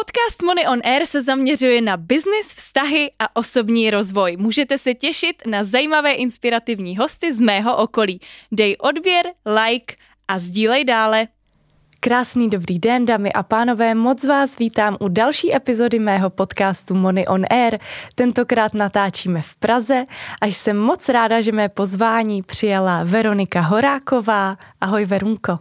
Podcast Money on Air se zaměřuje na biznis, vztahy a osobní rozvoj. Můžete se těšit na zajímavé inspirativní hosty z mého okolí. Dej odběr, like a sdílej dále. Krásný dobrý den, dámy a pánové, moc vás vítám u další epizody mého podcastu Money on Air. Tentokrát natáčíme v Praze a jsem moc ráda, že mé pozvání přijala Veronika Horáková. Ahoj Verunko.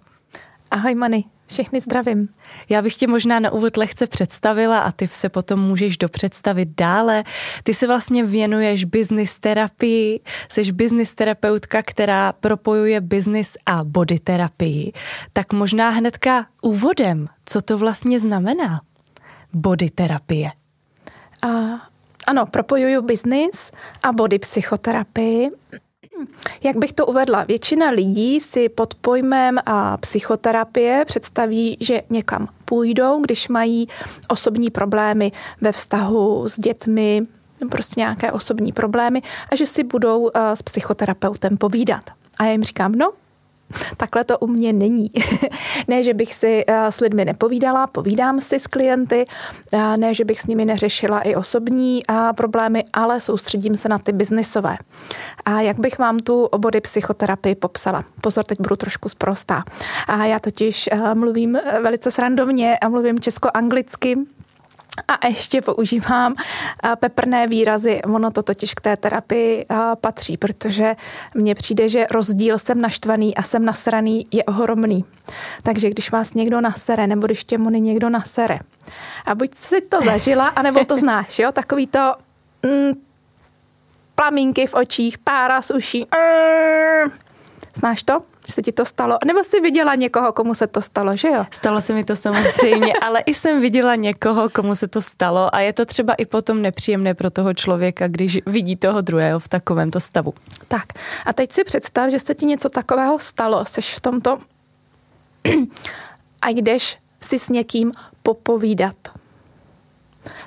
Ahoj Mani, všechny zdravím. Já bych tě možná na úvod lehce představila a ty se potom můžeš dopředstavit dále. Ty se vlastně věnuješ business terapii, jsi business terapeutka, která propojuje business a body terapii. Tak možná hnedka úvodem, co to vlastně znamená body terapie? A, ano, propojuju business a body psychoterapii. Jak bych to uvedla? Většina lidí si pod pojmem a psychoterapie představí, že někam půjdou, když mají osobní problémy ve vztahu s dětmi, prostě nějaké osobní problémy a že si budou s psychoterapeutem povídat. A já jim říkám, no, Takhle to u mě není. ne, že bych si eh, s lidmi nepovídala, povídám si s klienty, eh, ne, že bych s nimi neřešila i osobní eh, problémy, ale soustředím se na ty biznisové. A jak bych vám tu obory psychoterapii popsala? Pozor, teď budu trošku zprostá. A já totiž mluvím velice srandovně a mluvím česko-anglicky, a ještě používám peprné výrazy. Ono to totiž k té terapii patří, protože mně přijde, že rozdíl jsem naštvaný a jsem nasraný je ohromný. Takže když vás někdo nasere, nebo když tě mony někdo nasere, a buď si to zažila, anebo to znáš, jo? Takový to mm, plamínky v očích, pára z uší. Znáš to? Že se ti to stalo? Nebo jsi viděla někoho, komu se to stalo, že jo? Stalo se mi to samozřejmě, ale i jsem viděla někoho, komu se to stalo a je to třeba i potom nepříjemné pro toho člověka, když vidí toho druhého v takovémto stavu. Tak a teď si představ, že se ti něco takového stalo, jsi v tomto a jdeš si s někým popovídat.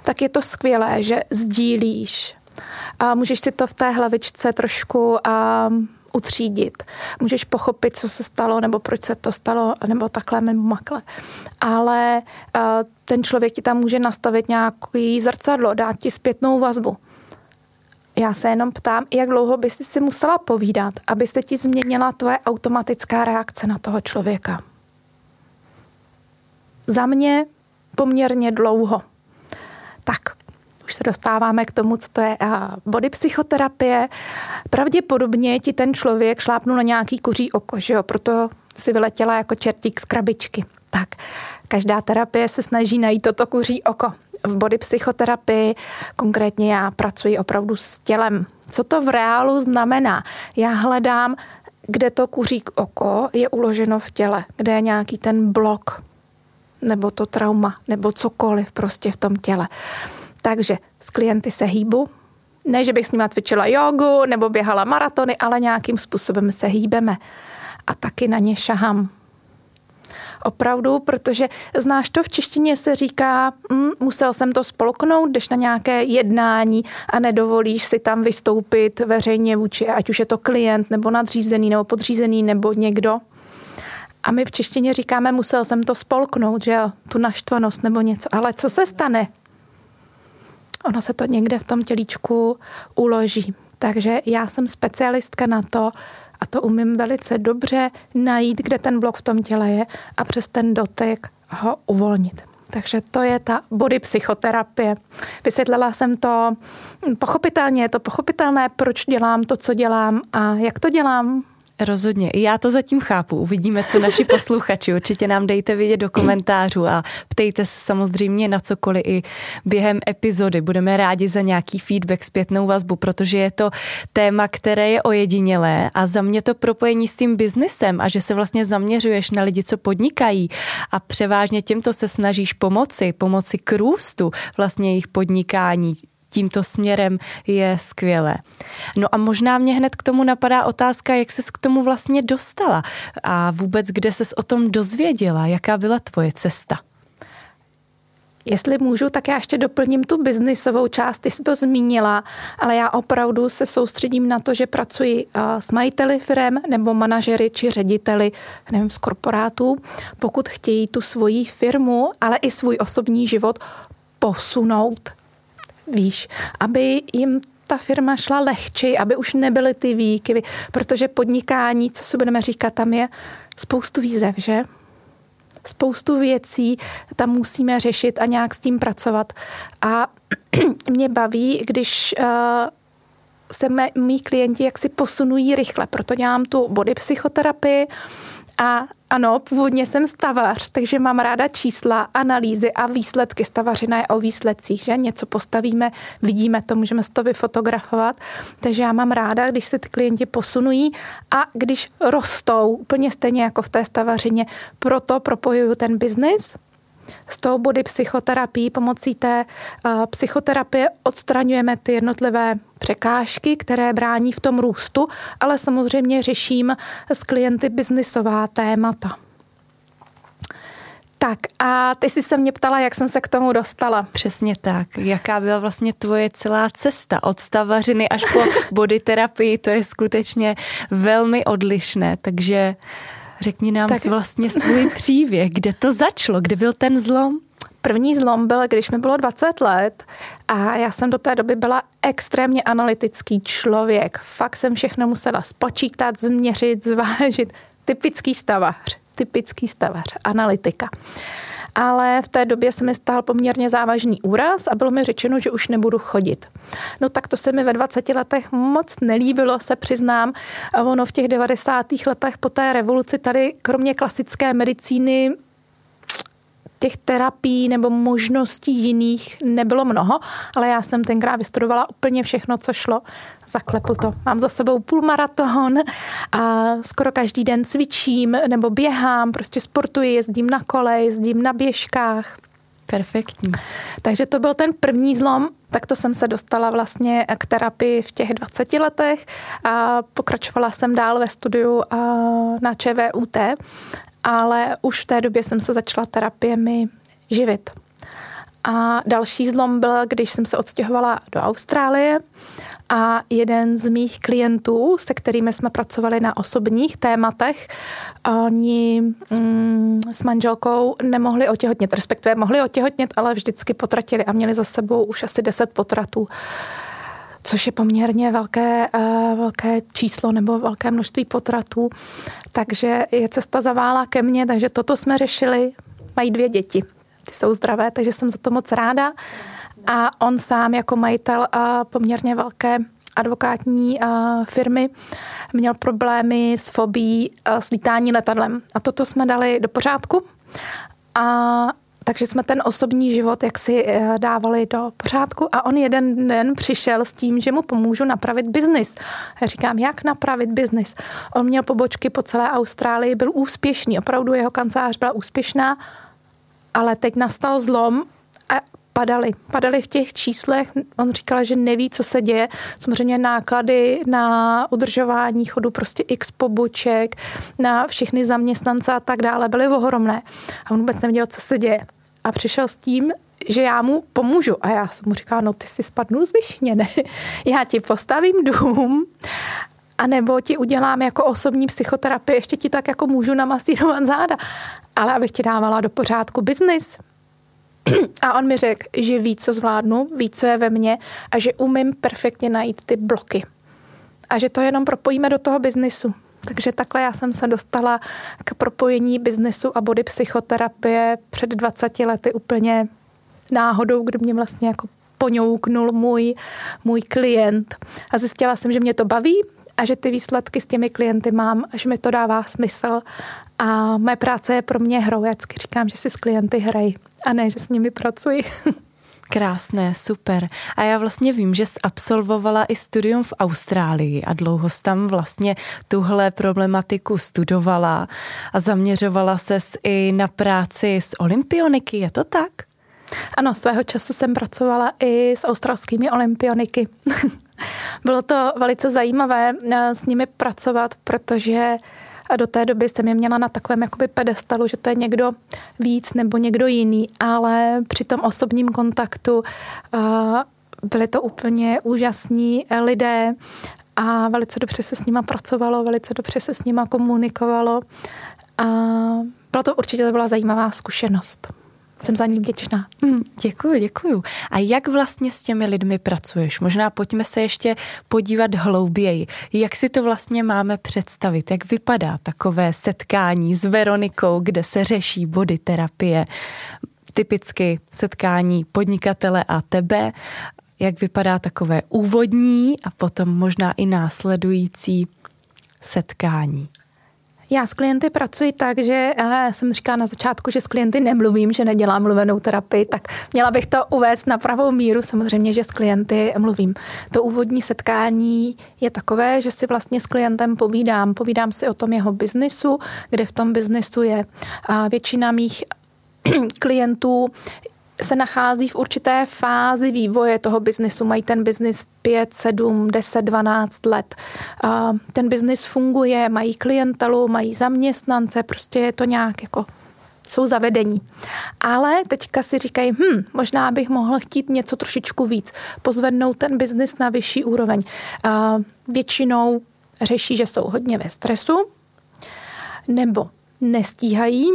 Tak je to skvělé, že sdílíš. A můžeš si to v té hlavičce trošku um, utřídit. Můžeš pochopit, co se stalo, nebo proč se to stalo, nebo takhle, nebo makle. Ale uh, ten člověk ti tam může nastavit nějaký zrcadlo, dát ti zpětnou vazbu. Já se jenom ptám, jak dlouho by si si musela povídat, aby se ti změnila tvoje automatická reakce na toho člověka. Za mě poměrně dlouho. Tak, už se dostáváme k tomu, co to je body psychoterapie. Pravděpodobně ti ten člověk šlápnul na nějaký kuří oko, že jo? proto si vyletěla jako čertík z krabičky. Tak, každá terapie se snaží najít toto kuří oko. V body psychoterapii konkrétně já pracuji opravdu s tělem. Co to v reálu znamená? Já hledám, kde to kuří oko je uloženo v těle, kde je nějaký ten blok, nebo to trauma, nebo cokoliv prostě v tom těle. Takže s klienty se hýbu, ne, že bych s nimi cvičila jogu nebo běhala maratony, ale nějakým způsobem se hýbeme. A taky na ně šahám. Opravdu, protože znáš to, v češtině se říká, hm, musel jsem to spolknout, jdeš na nějaké jednání a nedovolíš si tam vystoupit veřejně vůči, ať už je to klient, nebo nadřízený, nebo podřízený, nebo někdo. A my v češtině říkáme, musel jsem to spolknout, že jo, tu naštvanost nebo něco. Ale co se stane, ono se to někde v tom tělíčku uloží. Takže já jsem specialistka na to, a to umím velice dobře najít, kde ten blok v tom těle je a přes ten dotek ho uvolnit. Takže to je ta body psychoterapie. Vysvětlila jsem to pochopitelně, je to pochopitelné, proč dělám to, co dělám a jak to dělám. Rozhodně. Já to zatím chápu. Uvidíme, co naši posluchači. Určitě nám dejte vidět do komentářů a ptejte se samozřejmě na cokoliv i během epizody. Budeme rádi za nějaký feedback, zpětnou vazbu, protože je to téma, které je ojedinělé a za mě to propojení s tím biznesem a že se vlastně zaměřuješ na lidi, co podnikají a převážně těmto se snažíš pomoci, pomoci k růstu vlastně jejich podnikání, tímto směrem je skvělé. No a možná mě hned k tomu napadá otázka, jak ses k tomu vlastně dostala a vůbec kde ses o tom dozvěděla, jaká byla tvoje cesta? Jestli můžu, tak já ještě doplním tu biznisovou část. Ty jsi to zmínila, ale já opravdu se soustředím na to, že pracuji s majiteli firm nebo manažery či řediteli nevím, z korporátů, pokud chtějí tu svoji firmu, ale i svůj osobní život posunout, víš, aby jim ta firma šla lehčej, aby už nebyly ty výkyvy, protože podnikání, co si budeme říkat, tam je spoustu výzev, že? spoustu věcí tam musíme řešit a nějak s tím pracovat. A mě baví, když uh, se mé, mý klienti jaksi posunují rychle, proto dělám tu body psychoterapii a ano, původně jsem stavař, takže mám ráda čísla, analýzy a výsledky. Stavařina je o výsledcích, že něco postavíme, vidíme to, můžeme to vyfotografovat. Takže já mám ráda, když se ty klienti posunují a když rostou, úplně stejně jako v té stavařině. Proto propojuju ten biznis s tou body psychoterapii, pomocí té uh, psychoterapie odstraňujeme ty jednotlivé překážky, které brání v tom růstu, ale samozřejmě řeším s klienty biznisová témata. Tak a ty jsi se mě ptala, jak jsem se k tomu dostala. Přesně tak. Jaká byla vlastně tvoje celá cesta od stavařiny až po body terapii, to je skutečně velmi odlišné, takže Řekni nám tak... vlastně svůj příběh, kde to začalo, kde byl ten zlom? První zlom byl, když mi bylo 20 let a já jsem do té doby byla extrémně analytický člověk. Fakt jsem všechno musela spočítat, změřit, zvážit. Typický stavař, typický stavař, analytika ale v té době se mi stál poměrně závažný úraz a bylo mi řečeno, že už nebudu chodit. No tak to se mi ve 20 letech moc nelíbilo, se přiznám. Ono v těch 90. letech po té revoluci tady kromě klasické medicíny těch terapií nebo možností jiných nebylo mnoho, ale já jsem tenkrát vystudovala úplně všechno, co šlo. Zaklepu to. Mám za sebou půlmaraton a skoro každý den cvičím nebo běhám, prostě sportuji, jezdím na kole, jezdím na běžkách. Perfektní. Takže to byl ten první zlom, tak to jsem se dostala vlastně k terapii v těch 20 letech a pokračovala jsem dál ve studiu na ČVUT ale už v té době jsem se začala terapiemi živit. A další zlom byl, když jsem se odstěhovala do Austrálie a jeden z mých klientů, se kterými jsme pracovali na osobních tématech, oni mm, s manželkou nemohli otěhotnět, respektive mohli otěhotnět, ale vždycky potratili a měli za sebou už asi 10 potratů což je poměrně velké, uh, velké číslo nebo velké množství potratů. Takže je cesta zavála ke mně, takže toto jsme řešili. Mají dvě děti, ty jsou zdravé, takže jsem za to moc ráda. A on sám jako majitel a poměrně velké advokátní firmy měl problémy s fobí s lítání letadlem. A toto jsme dali do pořádku. A takže jsme ten osobní život jaksi eh, dávali do pořádku a on jeden den přišel s tím, že mu pomůžu napravit biznis. Říkám, jak napravit biznis? On měl pobočky po celé Austrálii, byl úspěšný, opravdu jeho kancelář byla úspěšná, ale teď nastal zlom a padali. Padali v těch číslech. On říkal, že neví, co se děje. Samozřejmě náklady na udržování chodu, prostě x poboček, na všechny zaměstnance a tak dále byly ohromné. A on vůbec nevěděl, co se děje. A přišel s tím, že já mu pomůžu. A já jsem mu říkala, no ty si spadnu z vyšně, ne? Já ti postavím dům a nebo ti udělám jako osobní psychoterapii, ještě ti tak jako můžu namasírovat záda. Ale abych ti dávala do pořádku biznis, a on mi řekl, že ví, co zvládnu, ví, co je ve mně a že umím perfektně najít ty bloky. A že to jenom propojíme do toho biznisu. Takže takhle já jsem se dostala k propojení biznesu a body psychoterapie před 20 lety úplně náhodou, kdy mě vlastně jako poňouknul můj, můj klient. A zjistila jsem, že mě to baví a že ty výsledky s těmi klienty mám, že mi to dává smysl. A moje práce je pro mě hrou. Já říkám, že si s klienty hrají a ne, že s nimi pracuji. Krásné, super. A já vlastně vím, že jsi absolvovala i studium v Austrálii a dlouho jsi tam vlastně tuhle problematiku studovala a zaměřovala ses i na práci s olympioniky, je to tak? Ano, svého času jsem pracovala i s australskými olympioniky. Bylo to velice zajímavé eh, s nimi pracovat, protože a do té doby jsem je měla na takovém jakoby pedestalu, že to je někdo víc nebo někdo jiný, ale při tom osobním kontaktu byli to úplně úžasní lidé a velice dobře se s nima pracovalo, velice dobře se s nima komunikovalo a byla to určitě to byla zajímavá zkušenost jsem za ní vděčná. Hmm, děkuji, děkuji. A jak vlastně s těmi lidmi pracuješ? Možná pojďme se ještě podívat hlouběji. Jak si to vlastně máme představit? Jak vypadá takové setkání s Veronikou, kde se řeší body terapie? Typicky setkání podnikatele a tebe. Jak vypadá takové úvodní a potom možná i následující setkání? Já s klienty pracuji tak, že já jsem říkala na začátku, že s klienty nemluvím, že nedělám mluvenou terapii, tak měla bych to uvést na pravou míru. Samozřejmě, že s klienty mluvím. To úvodní setkání je takové, že si vlastně s klientem povídám. Povídám si o tom jeho biznisu, kde v tom biznisu je. A většina mých klientů se nachází v určité fázi vývoje toho biznesu. Mají ten biznis 5, 7, 10, 12 let. Ten biznis funguje, mají klientelu, mají zaměstnance, prostě je to nějak jako jsou zavedení. Ale teďka si říkají, hm, možná bych mohl chtít něco trošičku víc, pozvednout ten biznis na vyšší úroveň. Většinou řeší, že jsou hodně ve stresu, nebo nestíhají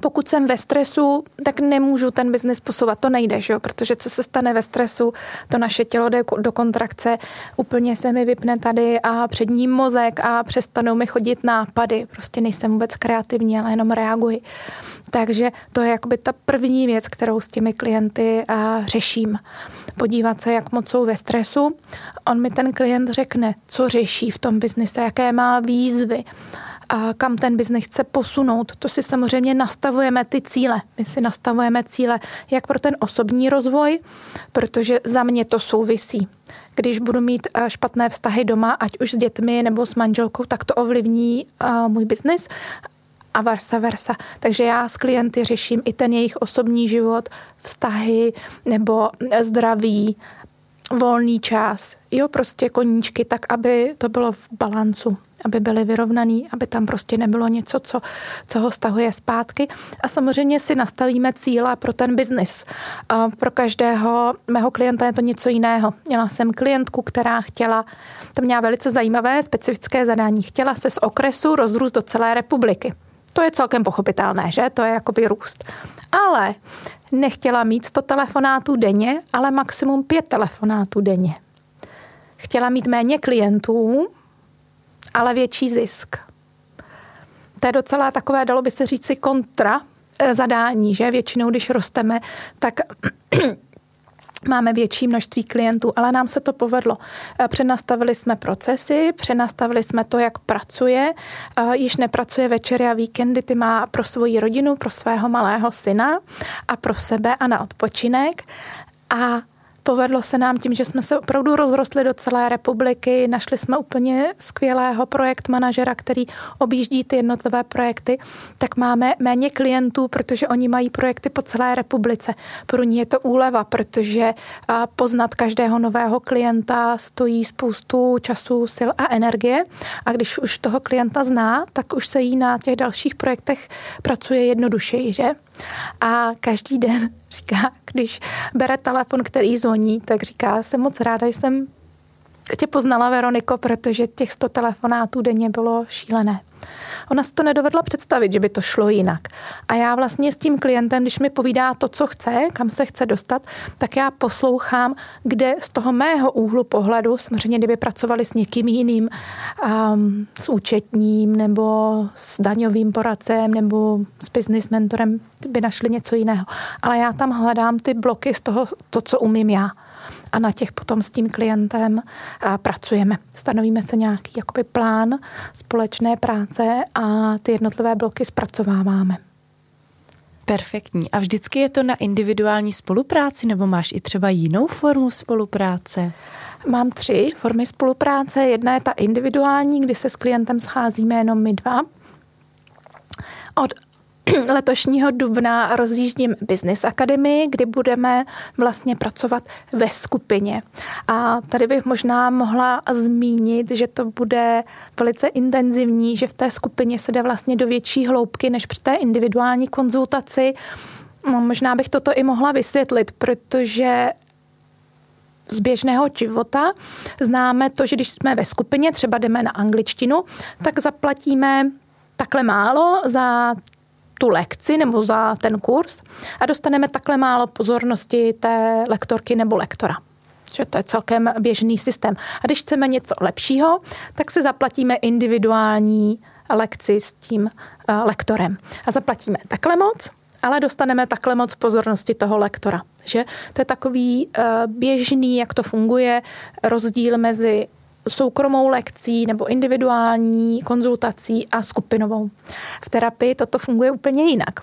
pokud jsem ve stresu, tak nemůžu ten biznis posouvat. To nejde, že jo? protože co se stane ve stresu, to naše tělo jde do kontrakce, úplně se mi vypne tady a před ním mozek a přestanou mi chodit nápady. Prostě nejsem vůbec kreativní, ale jenom reaguji. Takže to je jakoby ta první věc, kterou s těmi klienty a, řeším. Podívat se, jak moc jsou ve stresu. On mi ten klient řekne, co řeší v tom biznise, jaké má výzvy kam ten biznes chce posunout. To si samozřejmě nastavujeme ty cíle. My si nastavujeme cíle jak pro ten osobní rozvoj, protože za mě to souvisí. Když budu mít eh, špatné vztahy doma, ať už s dětmi nebo s manželkou, tak to ovlivní eh, můj biznis a versa versa. Takže já s klienty řeším i ten jejich osobní život, vztahy nebo zdraví, volný čas, jo, prostě koníčky, tak aby to bylo v balancu aby byly vyrovnaný, aby tam prostě nebylo něco, co, co ho stahuje zpátky. A samozřejmě si nastavíme cíle pro ten biznis. Pro každého mého klienta je to něco jiného. Měla jsem klientku, která chtěla, to měla velice zajímavé specifické zadání, chtěla se z okresu rozrůst do celé republiky. To je celkem pochopitelné, že? To je jakoby růst. Ale nechtěla mít 100 telefonátů denně, ale maximum 5 telefonátů denně. Chtěla mít méně klientů, ale větší zisk. To je docela takové, dalo by se říci, kontra eh, zadání, že většinou, když rosteme, tak máme větší množství klientů, ale nám se to povedlo. Eh, přenastavili jsme procesy, přenastavili jsme to, jak pracuje. Eh, již nepracuje večery a víkendy, ty má pro svoji rodinu, pro svého malého syna a pro sebe a na odpočinek. A Povedlo se nám tím, že jsme se opravdu rozrostli do celé republiky, našli jsme úplně skvělého projekt manažera, který objíždí ty jednotlivé projekty, tak máme méně klientů, protože oni mají projekty po celé republice. Pro ně je to úleva, protože poznat každého nového klienta stojí spoustu času, sil a energie a když už toho klienta zná, tak už se jí na těch dalších projektech pracuje jednodušeji, že? A každý den říká, když bere telefon, který zvoní, tak říká, jsem moc ráda, že jsem tě poznala, Veroniko, protože těch 100 telefonátů denně bylo šílené. Ona si to nedovedla představit, že by to šlo jinak. A já vlastně s tím klientem, když mi povídá to, co chce, kam se chce dostat, tak já poslouchám, kde z toho mého úhlu pohledu, samozřejmě kdyby pracovali s někým jiným, um, s účetním nebo s daňovým poradcem nebo s business mentorem, by našli něco jiného. Ale já tam hledám ty bloky z toho, to, co umím já a na těch potom s tím klientem pracujeme. Stanovíme se nějaký jakoby plán společné práce a ty jednotlivé bloky zpracováváme. Perfektní. A vždycky je to na individuální spolupráci nebo máš i třeba jinou formu spolupráce? Mám tři formy spolupráce. Jedna je ta individuální, kdy se s klientem scházíme jenom my dva. Od letošního dubna rozjíždím Business Academy, kdy budeme vlastně pracovat ve skupině. A tady bych možná mohla zmínit, že to bude velice intenzivní, že v té skupině se jde vlastně do větší hloubky než při té individuální konzultaci. No, možná bych toto i mohla vysvětlit, protože z běžného života známe to, že když jsme ve skupině, třeba jdeme na angličtinu, tak zaplatíme takhle málo za tu lekci nebo za ten kurz a dostaneme takhle málo pozornosti té lektorky nebo lektora že to je celkem běžný systém. A když chceme něco lepšího, tak si zaplatíme individuální lekci s tím uh, lektorem. A zaplatíme takhle moc, ale dostaneme takhle moc pozornosti toho lektora. Že? To je takový uh, běžný, jak to funguje, rozdíl mezi soukromou lekcí nebo individuální konzultací a skupinovou. V terapii toto funguje úplně jinak,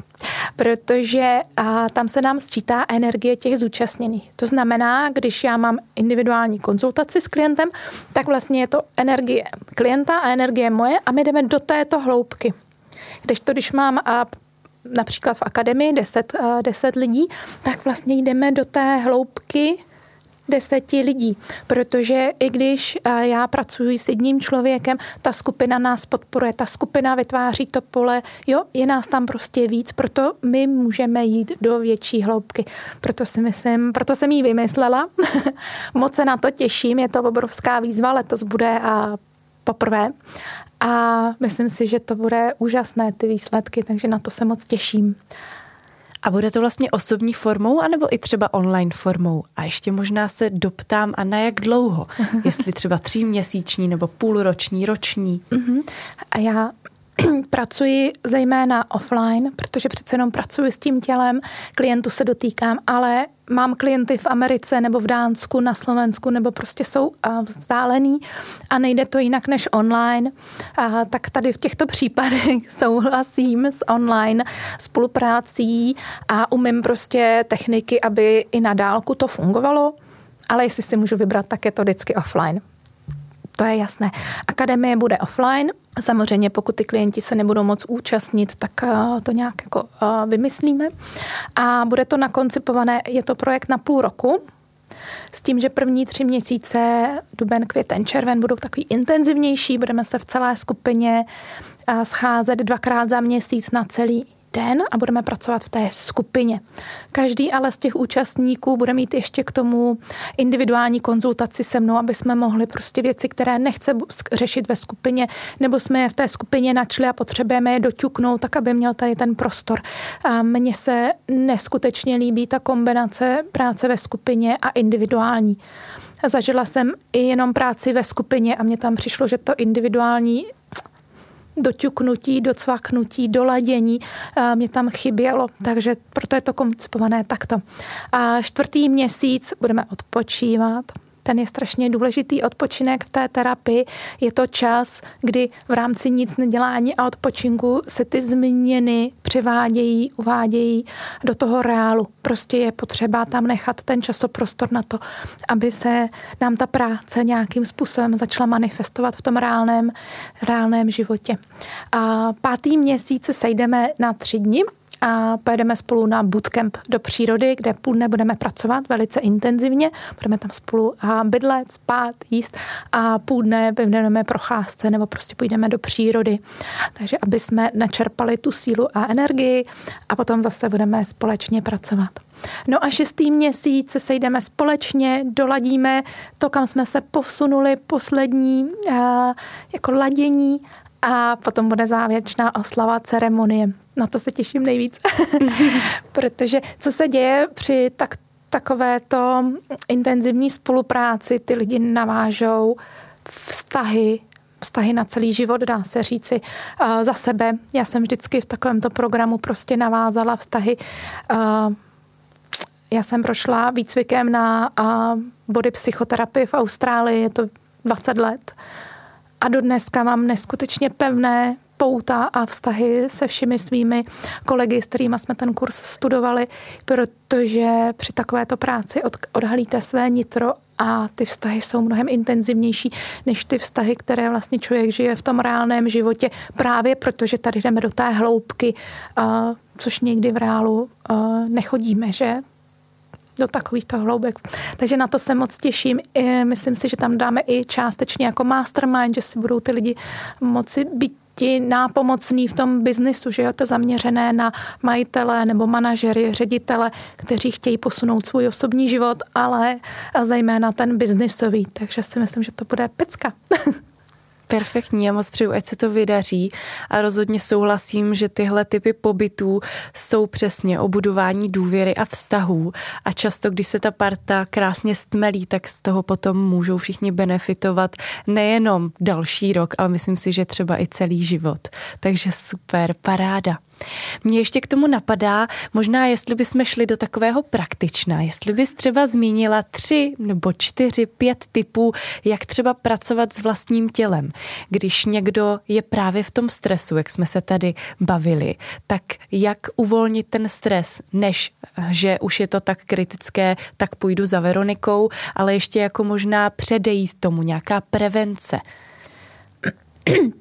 protože a, tam se nám sčítá energie těch zúčastněných. To znamená, když já mám individuální konzultaci s klientem, tak vlastně je to energie klienta a energie moje a my jdeme do této hloubky. Když to, když mám a, například v akademii 10, 10 lidí, tak vlastně jdeme do té hloubky deseti lidí, protože i když eh, já pracuji s jedním člověkem, ta skupina nás podporuje, ta skupina vytváří to pole, jo, je nás tam prostě víc, proto my můžeme jít do větší hloubky. Proto si myslím, proto jsem ji vymyslela, moc se na to těším, je to obrovská výzva, letos bude a poprvé a myslím si, že to bude úžasné ty výsledky, takže na to se moc těším. A bude to vlastně osobní formou, anebo i třeba online formou? A ještě možná se doptám, a na jak dlouho? Jestli třeba tříměsíční nebo půlroční, roční? Uh-huh. A já pracuji zejména offline, protože přece jenom pracuji s tím tělem, klientu se dotýkám, ale mám klienty v Americe nebo v Dánsku, na Slovensku, nebo prostě jsou vzdálený a nejde to jinak než online. A tak tady v těchto případech souhlasím s online spoluprácí a umím prostě techniky, aby i na dálku to fungovalo, ale jestli si můžu vybrat, tak je to vždycky offline to je jasné. Akademie bude offline, Samozřejmě, pokud ty klienti se nebudou moc účastnit, tak eh, to nějak jako eh, vymyslíme. A bude to nakoncipované, je to projekt na půl roku, s tím, že první tři měsíce, duben, květen, červen, budou takový intenzivnější, budeme se v celé skupině eh, scházet dvakrát za měsíc na celý den a budeme pracovat v té skupině. Každý ale z těch účastníků bude mít ještě k tomu individuální konzultaci se mnou, aby jsme mohli prostě věci, které nechce řešit ve skupině, nebo jsme je v té skupině načli a potřebujeme je doťuknout, tak aby měl tady ten prostor. A mně se neskutečně líbí ta kombinace práce ve skupině a individuální. Zažila jsem i jenom práci ve skupině a mně tam přišlo, že to individuální doťuknutí, docvaknutí, doladění mě tam chybělo, takže proto je to koncipované takto. A čtvrtý měsíc budeme odpočívat, ten je strašně důležitý odpočinek v té terapii. Je to čas, kdy v rámci nic nedělání a odpočinku se ty změny přivádějí, uvádějí do toho reálu. Prostě je potřeba tam nechat ten časoprostor na to, aby se nám ta práce nějakým způsobem začala manifestovat v tom reálném, reálném životě. A pátý měsíc se sejdeme na tři dny, a pojedeme spolu na bootcamp do přírody, kde půl dne budeme pracovat velice intenzivně. Budeme tam spolu bydlet, spát, jíst a půl dne vyjdeme procházce nebo prostě půjdeme do přírody. Takže aby jsme načerpali tu sílu a energii a potom zase budeme společně pracovat. No a šestý měsíc se sejdeme společně, doladíme to, kam jsme se posunuli, poslední uh, jako ladění a potom bude závěrečná oslava ceremonie. Na to se těším nejvíc. Protože co se děje při tak, takovéto intenzivní spolupráci, ty lidi navážou vztahy, vztahy na celý život, dá se říci, uh, za sebe. Já jsem vždycky v takovémto programu prostě navázala vztahy. Uh, já jsem prošla výcvikem na uh, body psychoterapii v Austrálii, je to 20 let. A do dneska mám neskutečně pevné pouta a vztahy se všemi svými kolegy, s kterými jsme ten kurz studovali, protože při takovéto práci od, odhalíte své nitro a ty vztahy jsou mnohem intenzivnější než ty vztahy, které vlastně člověk žije v tom reálném životě, právě protože tady jdeme do té hloubky, což někdy v reálu nechodíme, že? Do takovýchto hloubek. Takže na to se moc těším. Myslím si, že tam dáme i částečně jako mastermind, že si budou ty lidi moci být ti nápomocný v tom biznisu, že je to zaměřené na majitele nebo manažery, ředitele, kteří chtějí posunout svůj osobní život, ale zejména ten biznisový. Takže si myslím, že to bude pecka. perfektní a moc přeju, ať se to vydaří a rozhodně souhlasím, že tyhle typy pobytů jsou přesně o budování důvěry a vztahů a často, když se ta parta krásně stmelí, tak z toho potom můžou všichni benefitovat nejenom další rok, ale myslím si, že třeba i celý život. Takže super, paráda. Mně ještě k tomu napadá, možná jestli bychom šli do takového praktična, jestli bys třeba zmínila tři nebo čtyři, pět typů, jak třeba pracovat s vlastním tělem. Když někdo je právě v tom stresu, jak jsme se tady bavili, tak jak uvolnit ten stres, než že už je to tak kritické, tak půjdu za Veronikou, ale ještě jako možná předejít tomu, nějaká prevence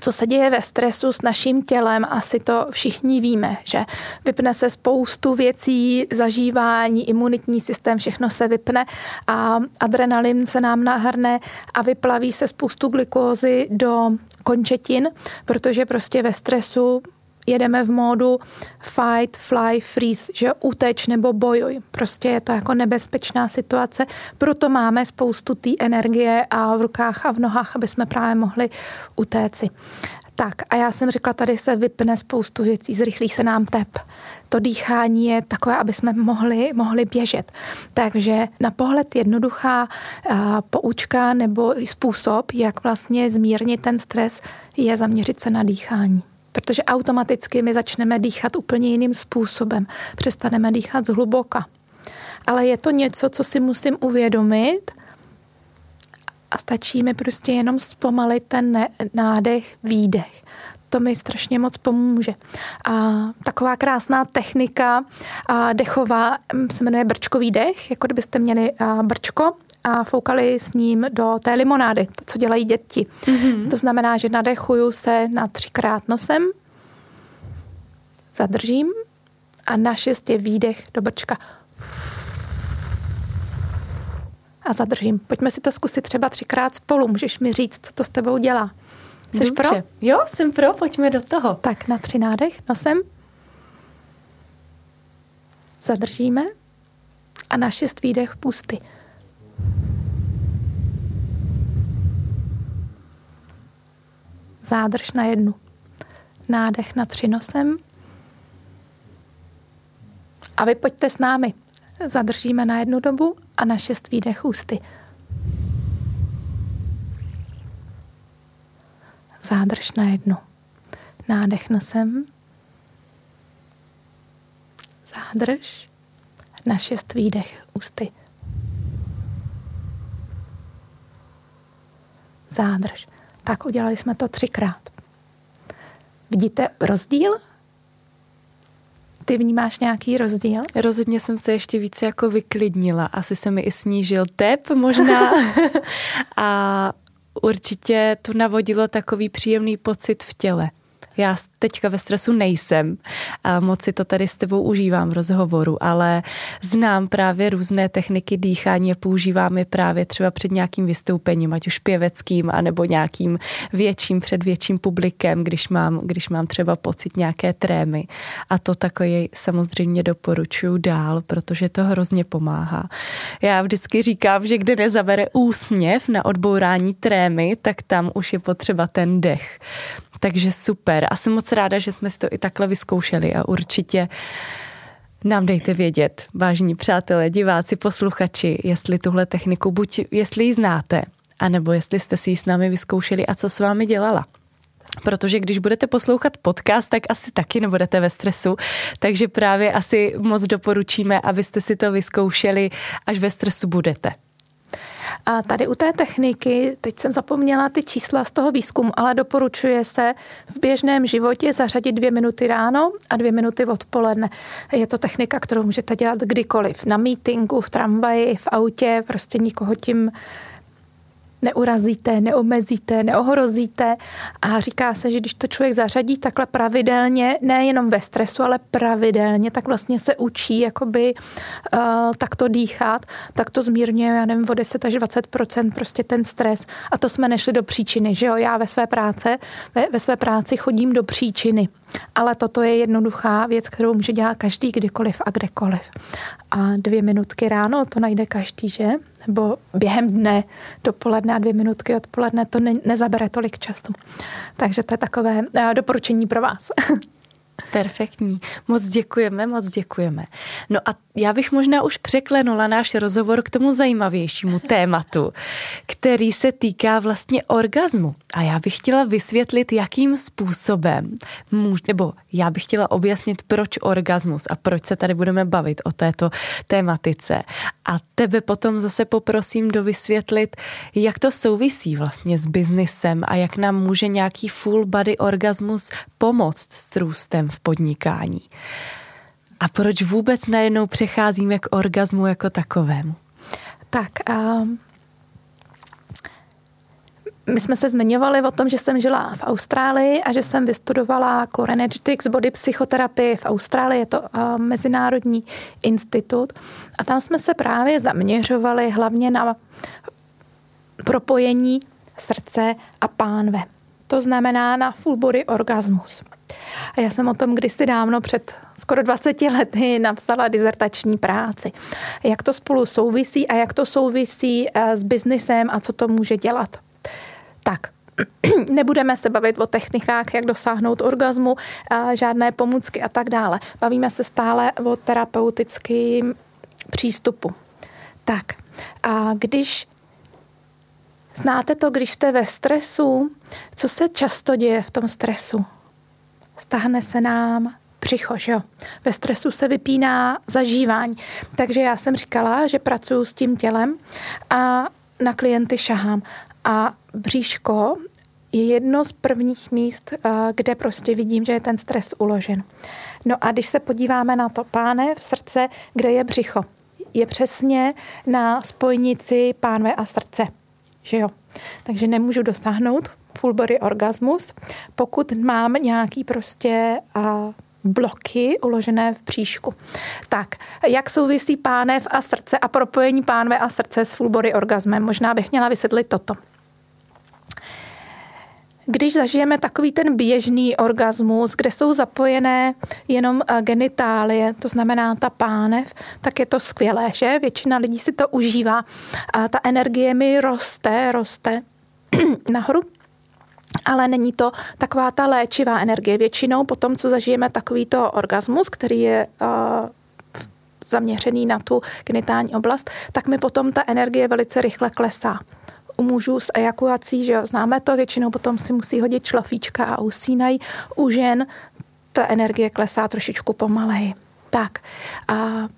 co se děje ve stresu s naším tělem, asi to všichni víme, že vypne se spoustu věcí, zažívání, imunitní systém, všechno se vypne a adrenalin se nám nahrne a vyplaví se spoustu glukózy do končetin, protože prostě ve stresu jedeme v módu fight, fly, freeze, že uteč nebo bojuj. Prostě je to jako nebezpečná situace, proto máme spoustu té energie a v rukách a v nohách, aby jsme právě mohli utéci. Tak a já jsem řekla, tady se vypne spoustu věcí, zrychlí se nám tep. To dýchání je takové, aby jsme mohli, mohli běžet. Takže na pohled jednoduchá a, poučka nebo způsob, jak vlastně zmírnit ten stres, je zaměřit se na dýchání protože automaticky my začneme dýchat úplně jiným způsobem. Přestaneme dýchat zhluboka. Ale je to něco, co si musím uvědomit a stačí mi prostě jenom zpomalit ten nádech, výdech. To mi strašně moc pomůže. A taková krásná technika a dechová se jmenuje brčkový dech, jako kdybyste měli brčko a foukali s ním do té limonády, to, co dělají děti. Mm-hmm. To znamená, že nadechuju se na třikrát nosem, zadržím a na šest je výdech do brčka. A zadržím. Pojďme si to zkusit třeba třikrát spolu. Můžeš mi říct, co to s tebou dělá. Jsi Dobře. pro? Jo, jsem pro, pojďme do toho. Tak na tři nádech nosem. Zadržíme a na šest výdech pusty. Zádrž na jednu. Nádech na tři nosem. A vy pojďte s námi. Zadržíme na jednu dobu a na šest výdech ústy. Zádrž na jednu. Nádech nosem. Zádrž. Na šest výdech ústy. Zádrž. Tak udělali jsme to třikrát. Vidíte rozdíl? Ty vnímáš nějaký rozdíl? Rozhodně jsem se ještě více jako vyklidnila. Asi se mi i snížil tep možná. a určitě to navodilo takový příjemný pocit v těle. Já teďka ve stresu nejsem a moc si to tady s tebou užívám v rozhovoru, ale znám právě různé techniky dýchání a používám je právě třeba před nějakým vystoupením, ať už pěveckým, anebo nějakým větším, před větším publikem, když mám, když mám třeba pocit nějaké trémy. A to takový samozřejmě doporučuju dál, protože to hrozně pomáhá. Já vždycky říkám, že kde nezabere úsměv na odbourání trémy, tak tam už je potřeba ten dech. Takže super. A jsem moc ráda, že jsme si to i takhle vyzkoušeli a určitě nám dejte vědět, vážní přátelé, diváci, posluchači, jestli tuhle techniku, buď jestli ji znáte, anebo jestli jste si ji s námi vyzkoušeli a co s vámi dělala. Protože když budete poslouchat podcast, tak asi taky nebudete ve stresu. Takže právě asi moc doporučíme, abyste si to vyzkoušeli, až ve stresu budete. A tady u té techniky, teď jsem zapomněla ty čísla z toho výzkumu, ale doporučuje se v běžném životě zařadit dvě minuty ráno a dvě minuty odpoledne. Je to technika, kterou můžete dělat kdykoliv. Na meetingu, v tramvaji, v autě, prostě nikoho tím neurazíte, neomezíte, neohrozíte. A říká se, že když to člověk zařadí takhle pravidelně, nejenom ve stresu, ale pravidelně, tak vlastně se učí jakoby uh, takto dýchat, tak to zmírňuje, já nevím, o 10 až 20% prostě ten stres. A to jsme nešli do příčiny, že jo? Já ve své práce, ve, ve své práci chodím do příčiny. Ale toto je jednoduchá věc, kterou může dělat každý kdykoliv a kdekoliv. A dvě minutky ráno, to najde každý, že? Nebo během dne, dopoledne a dvě minutky odpoledne, to ne, nezabere tolik času. Takže to je takové uh, doporučení pro vás. Perfektní. Moc děkujeme, moc děkujeme. No a já bych možná už překlenula náš rozhovor k tomu zajímavějšímu tématu, který se týká vlastně orgazmu. A já bych chtěla vysvětlit, jakým způsobem, můž, nebo já bych chtěla objasnit, proč orgasmus a proč se tady budeme bavit o této tématice. A tebe potom zase poprosím dovysvětlit, jak to souvisí vlastně s biznisem a jak nám může nějaký full body orgasmus pomoct s růstem v podnikání. A proč vůbec najednou přecházíme k orgazmu jako takovému? Tak, um, my jsme se zmiňovali o tom, že jsem žila v Austrálii a že jsem vystudovala Core Energetics Body Psychoterapii v Austrálii. Je to uh, mezinárodní institut. A tam jsme se právě zaměřovali hlavně na propojení srdce a pánve. To znamená na full body orgasmus. A já jsem o tom kdysi dávno před skoro 20 lety napsala dizertační práci. Jak to spolu souvisí a jak to souvisí eh, s biznisem a co to může dělat. Tak, nebudeme se bavit o technikách, jak dosáhnout orgazmu, žádné pomůcky a tak dále. Bavíme se stále o terapeutickém přístupu. Tak, a když znáte to, když jste ve stresu, co se často děje v tom stresu? Stahne se nám břicho, že jo. Ve stresu se vypíná zažívání. Takže já jsem říkala, že pracuji s tím tělem a na klienty šahám. A bříško je jedno z prvních míst, eh, kde prostě vidím, že je ten stres uložen. No a když se podíváme na to páne v srdce, kde je břicho, je přesně na spojnici pánve a srdce. Že jo? Takže nemůžu dosáhnout full body orgasmus, pokud mám nějaký prostě a bloky uložené v příšku. Tak, jak souvisí pánev a srdce a propojení pánve a srdce s full body orgasmem? Možná bych měla vysvětlit toto. Když zažijeme takový ten běžný orgasmus, kde jsou zapojené jenom eh, genitálie, to znamená ta pánev, tak je to skvělé, že? Většina lidí si to užívá. A ta energie mi roste, roste nahoru ale není to taková ta léčivá energie. Většinou po tom, co zažijeme takovýto orgasmus, který je uh, zaměřený na tu genitální oblast, tak mi potom ta energie velice rychle klesá u mužů s ejakulací, že jo, známe to, většinou potom si musí hodit šlafíčka a usínají. U žen ta energie klesá trošičku pomaleji. Tak a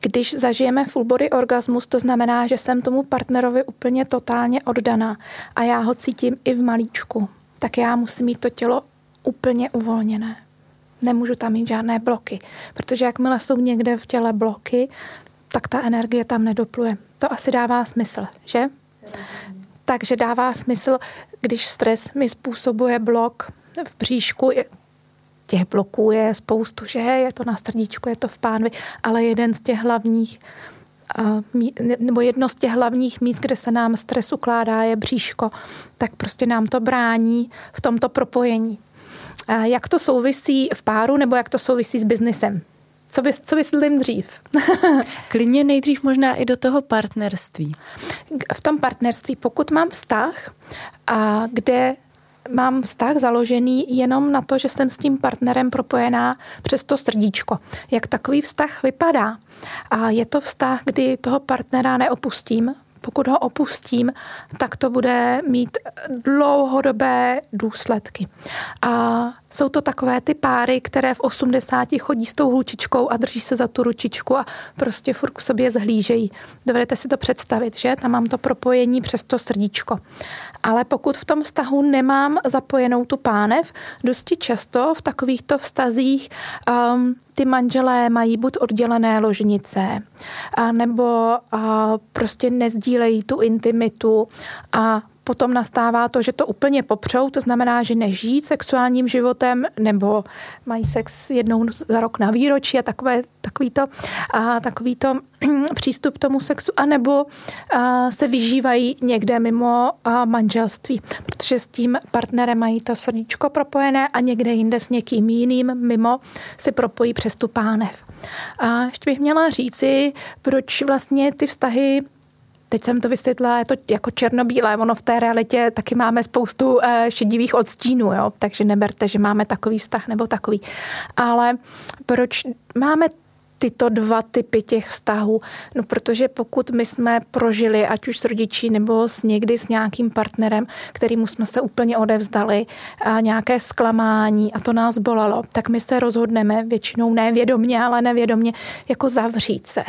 když zažijeme full body orgasmus, to znamená, že jsem tomu partnerovi úplně totálně oddaná a já ho cítím i v malíčku, tak já musím mít to tělo úplně uvolněné. Nemůžu tam mít žádné bloky, protože jakmile jsou někde v těle bloky, tak ta energie tam nedopluje. To asi dává smysl, že? Takže dává smysl, když stres mi způsobuje blok v bříšku, těch bloků je spoustu, že je to na srdíčku, je to v pánvi, ale jeden z těch hlavních nebo jedno z těch hlavních míst, kde se nám stres ukládá, je bříško, tak prostě nám to brání v tomto propojení. Jak to souvisí v páru nebo jak to souvisí s biznesem? Co, bys, co vysvětlím dřív? Klidně nejdřív možná i do toho partnerství. V tom partnerství, pokud mám vztah, a kde mám vztah založený jenom na to, že jsem s tím partnerem propojená přes to srdíčko. Jak takový vztah vypadá? A je to vztah, kdy toho partnera neopustím, Pokud ho opustím, tak to bude mít dlouhodobé důsledky. A jsou to takové ty páry, které v 80 chodí s tou hlučičkou a drží se za tu ručičku a prostě furt k sobě zhlížejí. Dovedete si to představit, že? Tam mám to propojení přes to srdíčko. Ale pokud v tom vztahu nemám zapojenou tu pánev, dosti často v takovýchto vztazích um, ty manželé mají buď oddělené ložnice, a nebo a prostě nezdílejí tu intimitu a potom nastává to, že to úplně popřou, to znamená, že nežijí sexuálním životem nebo mají sex jednou za rok na výročí a takové, takový to, a takový to přístup k tomu sexu, anebo a, se vyžívají někde mimo a, manželství, protože s tím partnerem mají to srdíčko propojené a někde jinde s někým jiným mimo si propojí přes tu pánev. A ještě bych měla říci, proč vlastně ty vztahy Teď jsem to vysvětlila, je to jako černobílé, ono v té realitě taky máme spoustu eh, šedivých odstínů, jo? takže neberte, že máme takový vztah nebo takový. Ale proč máme tyto dva typy těch vztahů? No protože pokud my jsme prožili, ať už s rodiči nebo s někdy s nějakým partnerem, kterýmu jsme se úplně odevzdali, a nějaké zklamání a to nás bolelo, tak my se rozhodneme většinou nevědomně, ale nevědomně jako zavřít se.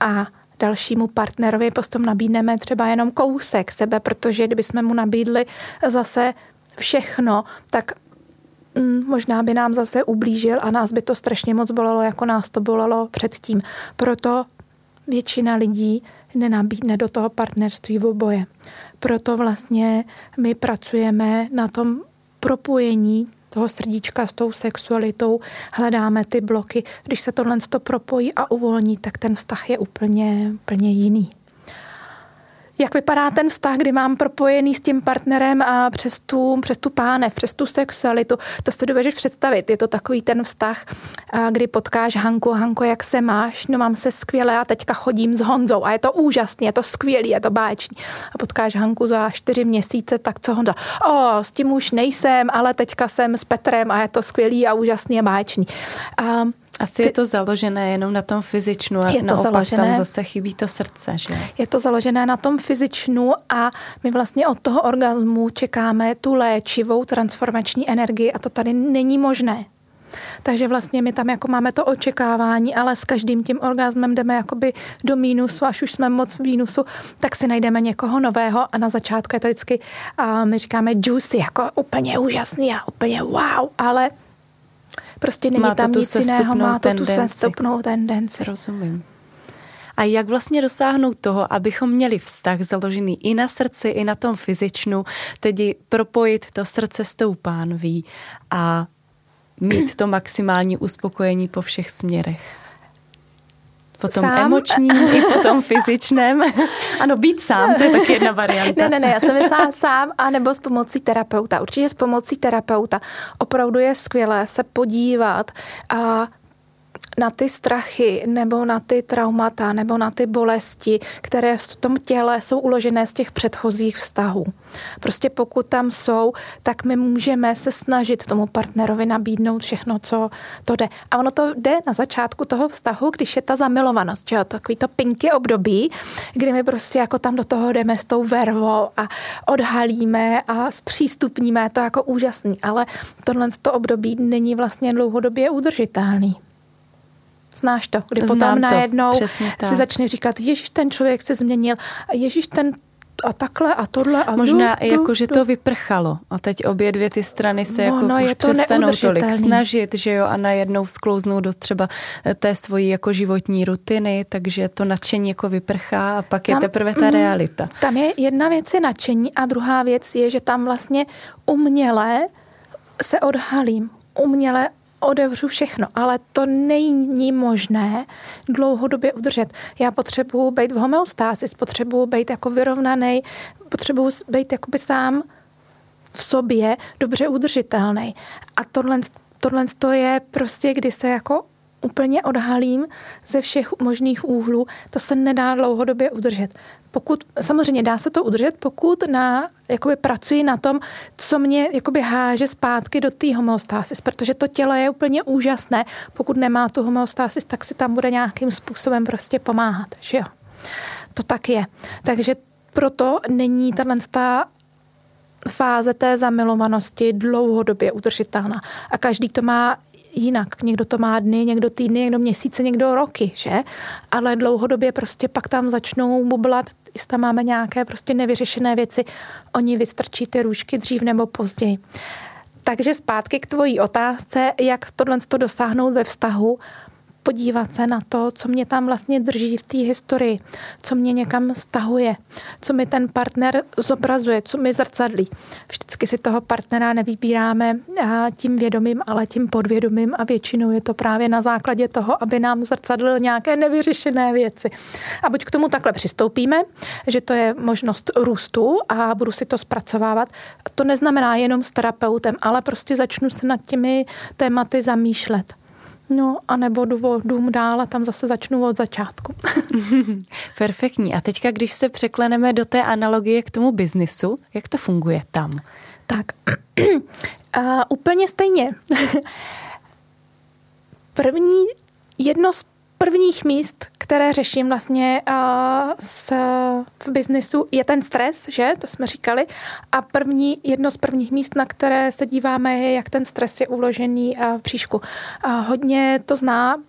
A dalšímu partnerovi potom nabídneme třeba jenom kousek sebe, protože kdybychom mu nabídli zase všechno, tak mm, možná by nám zase ublížil a nás by to strašně moc bolelo, jako nás to bolelo předtím. Proto většina lidí nenabídne do toho partnerství v oboje. Proto vlastně my pracujeme na tom propojení toho srdíčka s tou sexualitou, hledáme ty bloky. Když se tohle to propojí a uvolní, tak ten vztah je úplně, úplně jiný jak vypadá ten vztah, kdy mám propojený s tím partnerem a přes tu, přes tu pánev, přes tu sexualitu. To se dovedeš představit. Je to takový ten vztah, kdy potkáš Hanku, Hanko, jak se máš? No mám se skvěle a teďka chodím s Honzou a je to úžasný, je to skvělý, je to báječný. A potkáš Hanku za čtyři měsíce, tak co Honza? O, s tím už nejsem, ale teďka jsem s Petrem a je to skvělý a úžasný a báječný. A asi ty, je to založené jenom na tom fyzičnu a je to založené, tam zase chybí to srdce, že? Je to založené na tom fyzičnu a my vlastně od toho orgazmu čekáme tu léčivou transformační energii a to tady není možné. Takže vlastně my tam jako máme to očekávání, ale s každým tím orgasmem jdeme jakoby do mínusu, až už jsme moc v mínusu, tak si najdeme někoho nového a na začátku je to vždycky, a my říkáme juicy, jako úplně úžasný a úplně wow, ale Prostě není má tam nic jiného, má to tendenci. tu sestupnou tendenci. Rozumím. A jak vlastně dosáhnout toho, abychom měli vztah založený i na srdci, i na tom fyzičnu, tedy propojit to srdce s tou pánví a mít to maximální uspokojení po všech směrech? Potom sám? emočním i potom fyzičném. ano, být sám, to je taky jedna varianta. Ne, ne, ne, já jsem myslela sám, anebo s pomocí terapeuta. Určitě s pomocí terapeuta. Opravdu je skvělé se podívat a na ty strachy nebo na ty traumata nebo na ty bolesti, které v tom těle jsou uložené z těch předchozích vztahů. Prostě pokud tam jsou, tak my můžeme se snažit tomu partnerovi nabídnout všechno, co to jde. A ono to jde na začátku toho vztahu, když je ta zamilovanost, že jo, takový to pinky období, kdy my prostě jako tam do toho jdeme s tou vervou a odhalíme a zpřístupníme to jako úžasný, ale tohle to období není vlastně dlouhodobě udržitelný. Znáš to, kdy Znám potom najednou si začne říkat, ježiš, ten člověk se změnil, a ježiš, ten a takhle a tohle a Možná i jako, že to vyprchalo. A teď obě dvě ty strany se no, jako no, už přestanou tolik snažit, že jo, a najednou sklouznou do třeba eh, té svojí jako životní rutiny, takže to nadšení jako vyprchá a pak tam, je teprve ta mm, realita. Tam je jedna věc je nadšení a druhá věc je, že tam vlastně uměle se odhalím, uměle odevřu všechno, ale to není možné dlouhodobě udržet. Já potřebuji být v homeostázi, potřebuji být jako vyrovnaný, potřebuji být jakoby sám v sobě dobře udržitelný. A tohle, tohle to je prostě, kdy se jako úplně odhalím ze všech možných úhlů, to se nedá dlouhodobě udržet. Pokud, samozřejmě dá se to udržet, pokud na, jakoby pracuji na tom, co mě jakoby háže zpátky do té homeostásis, protože to tělo je úplně úžasné. Pokud nemá tu homeostásis, tak si tam bude nějakým způsobem prostě pomáhat, že jo. to tak je. Takže proto není ta fáze té zamilovanosti dlouhodobě udržitelná. A každý to má jinak. Někdo to má dny, někdo týdny, někdo měsíce, někdo roky, že? Ale dlouhodobě prostě pak tam začnou bublat, jestli tam máme nějaké prostě nevyřešené věci, oni vystrčí ty růžky dřív nebo později. Takže zpátky k tvojí otázce, jak tohle dosáhnout ve vztahu podívat se na to, co mě tam vlastně drží v té historii, co mě někam stahuje, co mi ten partner zobrazuje, co mi zrcadlí. Vždycky si toho partnera nevybíráme tím vědomím, ale tím podvědomím a většinou je to právě na základě toho, aby nám zrcadlil nějaké nevyřešené věci. A buď k tomu takhle přistoupíme, že to je možnost růstu a budu si to zpracovávat. To neznamená jenom s terapeutem, ale prostě začnu se nad těmi tématy zamýšlet. No, anebo jdu dům dál a tam zase začnu od začátku. Perfektní. A teďka, když se překleneme do té analogie k tomu biznisu, jak to funguje tam? Tak, a úplně stejně. První, jedno z prvních míst, které řeším vlastně uh, s, v biznisu, je ten stres, že? To jsme říkali. A první, jedno z prvních míst, na které se díváme, je, jak ten stres je uložený uh, v příšku. Uh, hodně to zná, uh,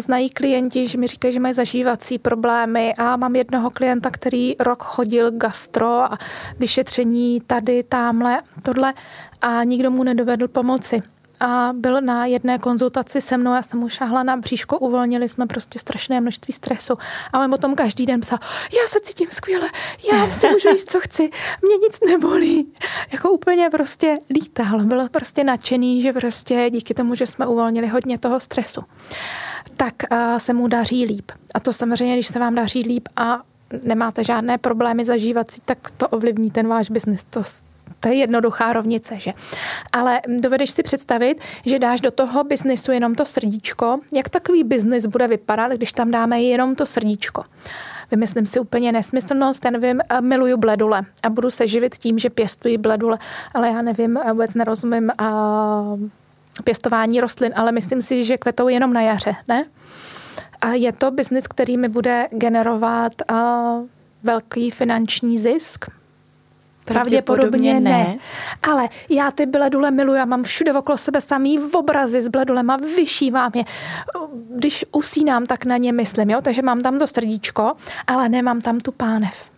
znají klienti, že mi říkají, že mají zažívací problémy a mám jednoho klienta, který rok chodil gastro a vyšetření tady, tamhle, tohle a nikdo mu nedovedl pomoci a byl na jedné konzultaci se mnou, já jsem mu šáhla na bříško, uvolnili jsme prostě strašné množství stresu. A on potom každý den psal, já se cítím skvěle, já si můžu jíst, co chci, mě nic nebolí. Jako úplně prostě lítal, byl prostě nadšený, že prostě díky tomu, že jsme uvolnili hodně toho stresu, tak se mu daří líp. A to samozřejmě, když se vám daří líp a nemáte žádné problémy zažívací, tak to ovlivní ten váš biznis. To, to je jednoduchá rovnice, že? Ale dovedeš si představit, že dáš do toho biznisu jenom to srdíčko. Jak takový biznis bude vypadat, když tam dáme jenom to srdíčko? Vymyslím si úplně nesmyslnost, já nevím, miluju bledule a budu se živit tím, že pěstuji bledule, ale já nevím, vůbec nerozumím a pěstování rostlin, ale myslím si, že kvetou jenom na jaře, ne? A je to biznis, který mi bude generovat velký finanční zisk, Pravděpodobně ne. ne. Ale já ty bledule miluji, já mám všude okolo sebe samý v obrazy s bledulema, vyšívám je. Když usínám, tak na ně myslím, jo? takže mám tam to srdíčko, ale nemám tam tu pánev.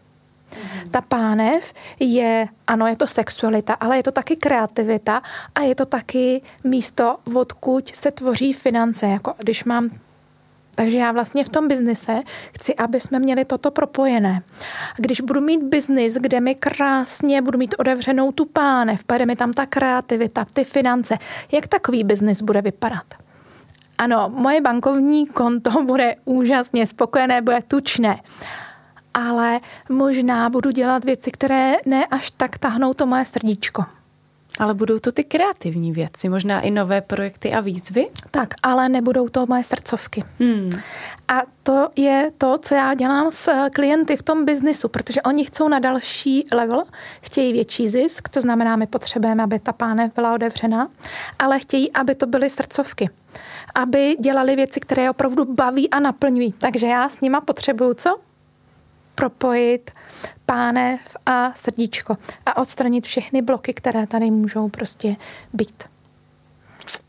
Ta pánev je, ano, je to sexualita, ale je to taky kreativita a je to taky místo, odkud se tvoří finance. Jako když mám takže já vlastně v tom biznise chci, aby jsme měli toto propojené. Když budu mít biznis, kde mi krásně budu mít otevřenou tu pánev, pade mi tam ta kreativita, ty finance, jak takový biznis bude vypadat? Ano, moje bankovní konto bude úžasně spokojené, bude tučné. Ale možná budu dělat věci, které ne až tak tahnou to moje srdíčko. Ale budou to ty kreativní věci, možná i nové projekty a výzvy? Tak, ale nebudou to moje srdcovky. Hmm. A to je to, co já dělám s klienty v tom biznisu, protože oni chcou na další level, chtějí větší zisk, to znamená, my potřebujeme, aby ta pánev byla otevřená, ale chtějí, aby to byly srdcovky aby dělali věci, které je opravdu baví a naplňují. Takže já s nima potřebuju co? Propojit pánev a srdíčko a odstranit všechny bloky, které tady můžou prostě být.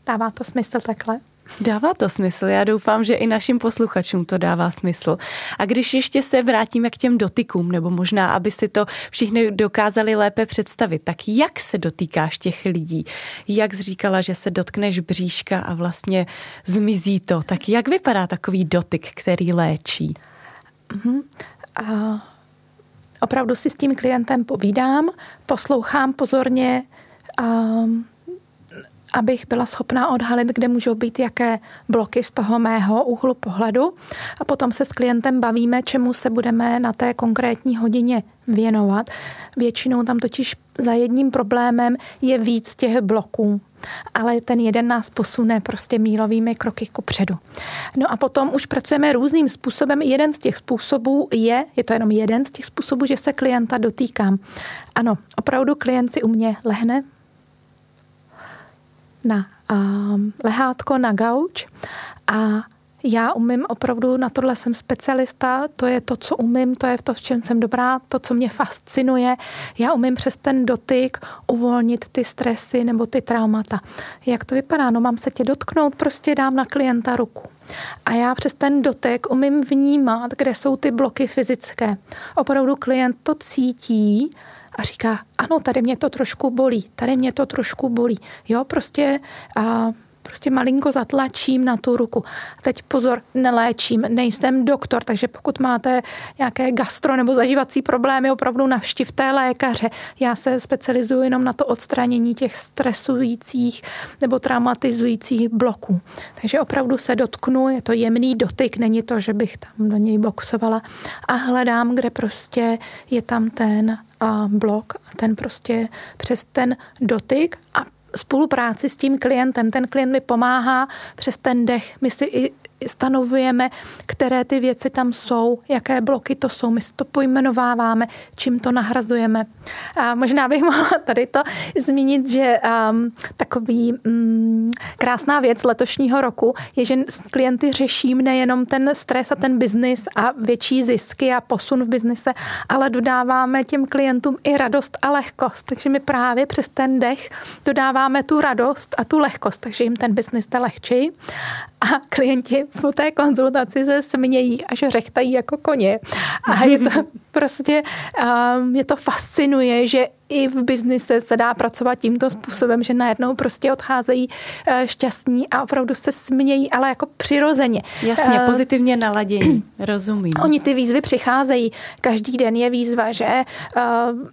Dává to smysl takhle? Dává to smysl. Já doufám, že i našim posluchačům to dává smysl. A když ještě se vrátíme k těm dotykům, nebo možná, aby si to všichni dokázali lépe představit, tak jak se dotýkáš těch lidí? Jak jsi říkala, že se dotkneš bříška a vlastně zmizí to? Tak jak vypadá takový dotyk, který léčí? Uh-huh. Uh opravdu si s tím klientem povídám, poslouchám pozorně, um, abych byla schopná odhalit, kde můžou být jaké bloky z toho mého úhlu pohledu. A potom se s klientem bavíme, čemu se budeme na té konkrétní hodině věnovat. Většinou tam totiž za jedním problémem je víc těch bloků ale ten jeden nás posune prostě mílovými kroky ku předu. No a potom už pracujeme různým způsobem. Jeden z těch způsobů je, je to jenom jeden z těch způsobů, že se klienta dotýkám. Ano, opravdu klient si u mě lehne na um, lehátko, na gauč a já umím opravdu, na tohle jsem specialista, to je to, co umím, to je to, v čem jsem dobrá, to, co mě fascinuje. Já umím přes ten dotyk uvolnit ty stresy nebo ty traumata. Jak to vypadá? No mám se tě dotknout, prostě dám na klienta ruku. A já přes ten dotek umím vnímat, kde jsou ty bloky fyzické. Opravdu klient to cítí a říká, ano, tady mě to trošku bolí, tady mě to trošku bolí. Jo, prostě a prostě malinko zatlačím na tu ruku. A teď pozor, neléčím, nejsem doktor, takže pokud máte nějaké gastro nebo zažívací problémy, opravdu navštivte lékaře. Já se specializuju jenom na to odstranění těch stresujících nebo traumatizujících bloků. Takže opravdu se dotknu, je to jemný dotyk, není to, že bych tam do něj boxovala a hledám, kde prostě je tam ten blok a ten prostě přes ten dotyk a spolupráci s tím klientem. Ten klient mi pomáhá přes ten dech. My si i stanovujeme, které ty věci tam jsou, jaké bloky to jsou. My si to pojmenováváme, čím to nahrazujeme. A možná bych mohla tady to zmínit, že um, takový um, krásná věc letošního roku je, že s klienty řeším nejenom ten stres a ten biznis a větší zisky a posun v biznise, ale dodáváme těm klientům i radost a lehkost. Takže my právě přes ten dech dodáváme tu radost a tu lehkost, takže jim ten biznis jde lehčí a klienti po té konzultaci se smějí až řechtají jako koně. A je to prostě, um, mě to fascinuje, že i v biznise se dá pracovat tímto způsobem, že najednou prostě odcházejí eh, šťastní a opravdu se smějí, ale jako přirozeně. Jasně, uh, pozitivně naladění, rozumím. Oni ty výzvy přicházejí. Každý den je výzva, že uh,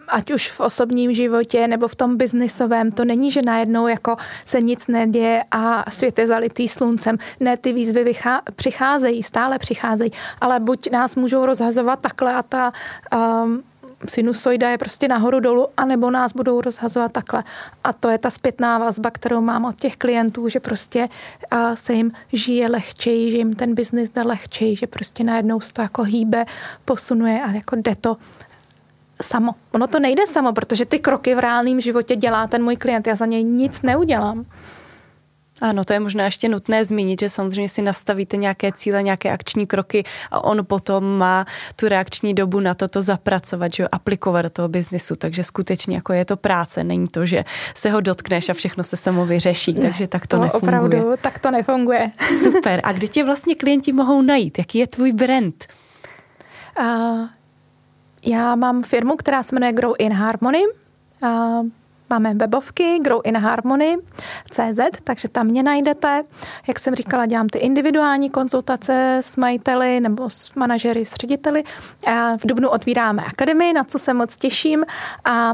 ať už v osobním životě nebo v tom biznisovém, to není, že najednou jako se nic neděje a svět je zalitý sluncem. Ne, ty výzvy vychá, přicházejí, stále přicházejí, ale buď nás můžou rozhazovat takhle a ta um, sinusoida je prostě nahoru dolů, anebo nás budou rozhazovat takhle. A to je ta zpětná vazba, kterou mám od těch klientů, že prostě se jim žije lehčej, že jim ten biznis jde lehčej, že prostě najednou se to jako hýbe, posunuje a jako jde to samo. Ono to nejde samo, protože ty kroky v reálném životě dělá ten můj klient. Já za něj nic neudělám. Ano, to je možná ještě nutné zmínit, že samozřejmě si nastavíte nějaké cíle, nějaké akční kroky a on potom má tu reakční dobu na to, to zapracovat, že jo, aplikovat do toho biznisu. Takže skutečně jako je to práce, není to, že se ho dotkneš a všechno se samo vyřeší, ne, takže tak to, to nefunguje. Opravdu, tak to nefunguje. Super. A kde tě vlastně klienti mohou najít? Jaký je tvůj brand? Uh, já mám firmu, která se jmenuje Grow in Harmony. Uh, Máme webovky Grow in Harmony CZ, takže tam mě najdete. Jak jsem říkala, dělám ty individuální konzultace s majiteli nebo s manažery, s řediteli. V Dubnu otvíráme akademii, na co se moc těším. A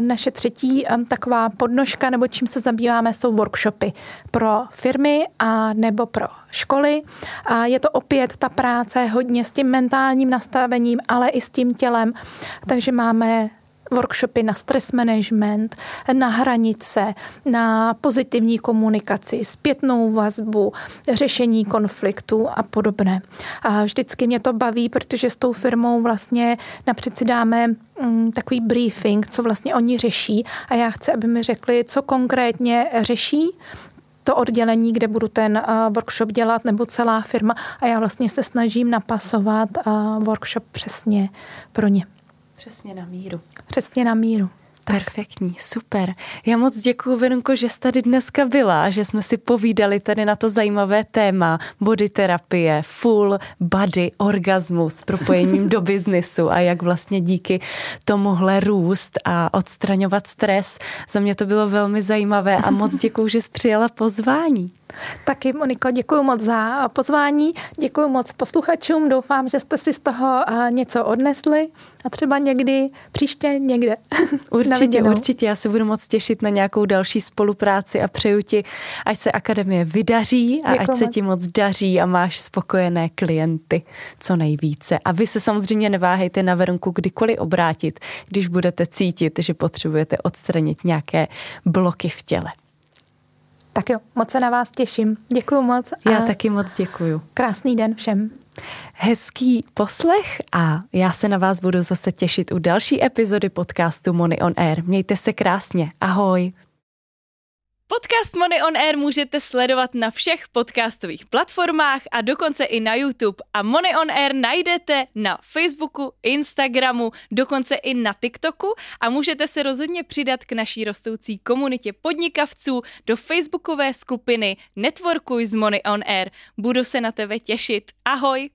naše třetí taková podnožka, nebo čím se zabýváme, jsou workshopy pro firmy a nebo pro školy. A je to opět ta práce hodně s tím mentálním nastavením, ale i s tím tělem. Takže máme workshopy na stres management, na hranice, na pozitivní komunikaci, zpětnou vazbu, řešení konfliktů a podobné. A vždycky mě to baví, protože s tou firmou vlastně napřed si dáme mm, takový briefing, co vlastně oni řeší a já chci, aby mi řekli, co konkrétně řeší, to oddělení, kde budu ten workshop dělat, nebo celá firma a já vlastně se snažím napasovat workshop přesně pro ně. Přesně na míru. Přesně na míru. Perfektní, super. Já moc děkuji, Veronko, že jsi tady dneska byla, že jsme si povídali tady na to zajímavé téma body terapie, full body orgasmus propojením do biznisu a jak vlastně díky tomuhle růst a odstraňovat stres. Za mě to bylo velmi zajímavé a moc děkuji, že jsi přijala pozvání. Taky, Moniko, děkuji moc za pozvání, děkuji moc posluchačům, doufám, že jste si z toho něco odnesli a třeba někdy příště někde. Určitě, určitě, já se budu moc těšit na nějakou další spolupráci a přeju ti, ať se akademie vydaří a děkuji ať se ti moc daří a máš spokojené klienty co nejvíce. A vy se samozřejmě neváhejte na Veronku kdykoliv obrátit, když budete cítit, že potřebujete odstranit nějaké bloky v těle. Tak jo, moc se na vás těším. Děkuji moc. Já taky moc děkuju. Krásný den všem. Hezký poslech a já se na vás budu zase těšit u další epizody podcastu Money on Air. Mějte se krásně. Ahoj. Podcast Money on Air můžete sledovat na všech podcastových platformách a dokonce i na YouTube. A Money on Air najdete na Facebooku, Instagramu, dokonce i na TikToku a můžete se rozhodně přidat k naší rostoucí komunitě podnikavců do facebookové skupiny Networkuj z Money on Air. Budu se na tebe těšit. Ahoj!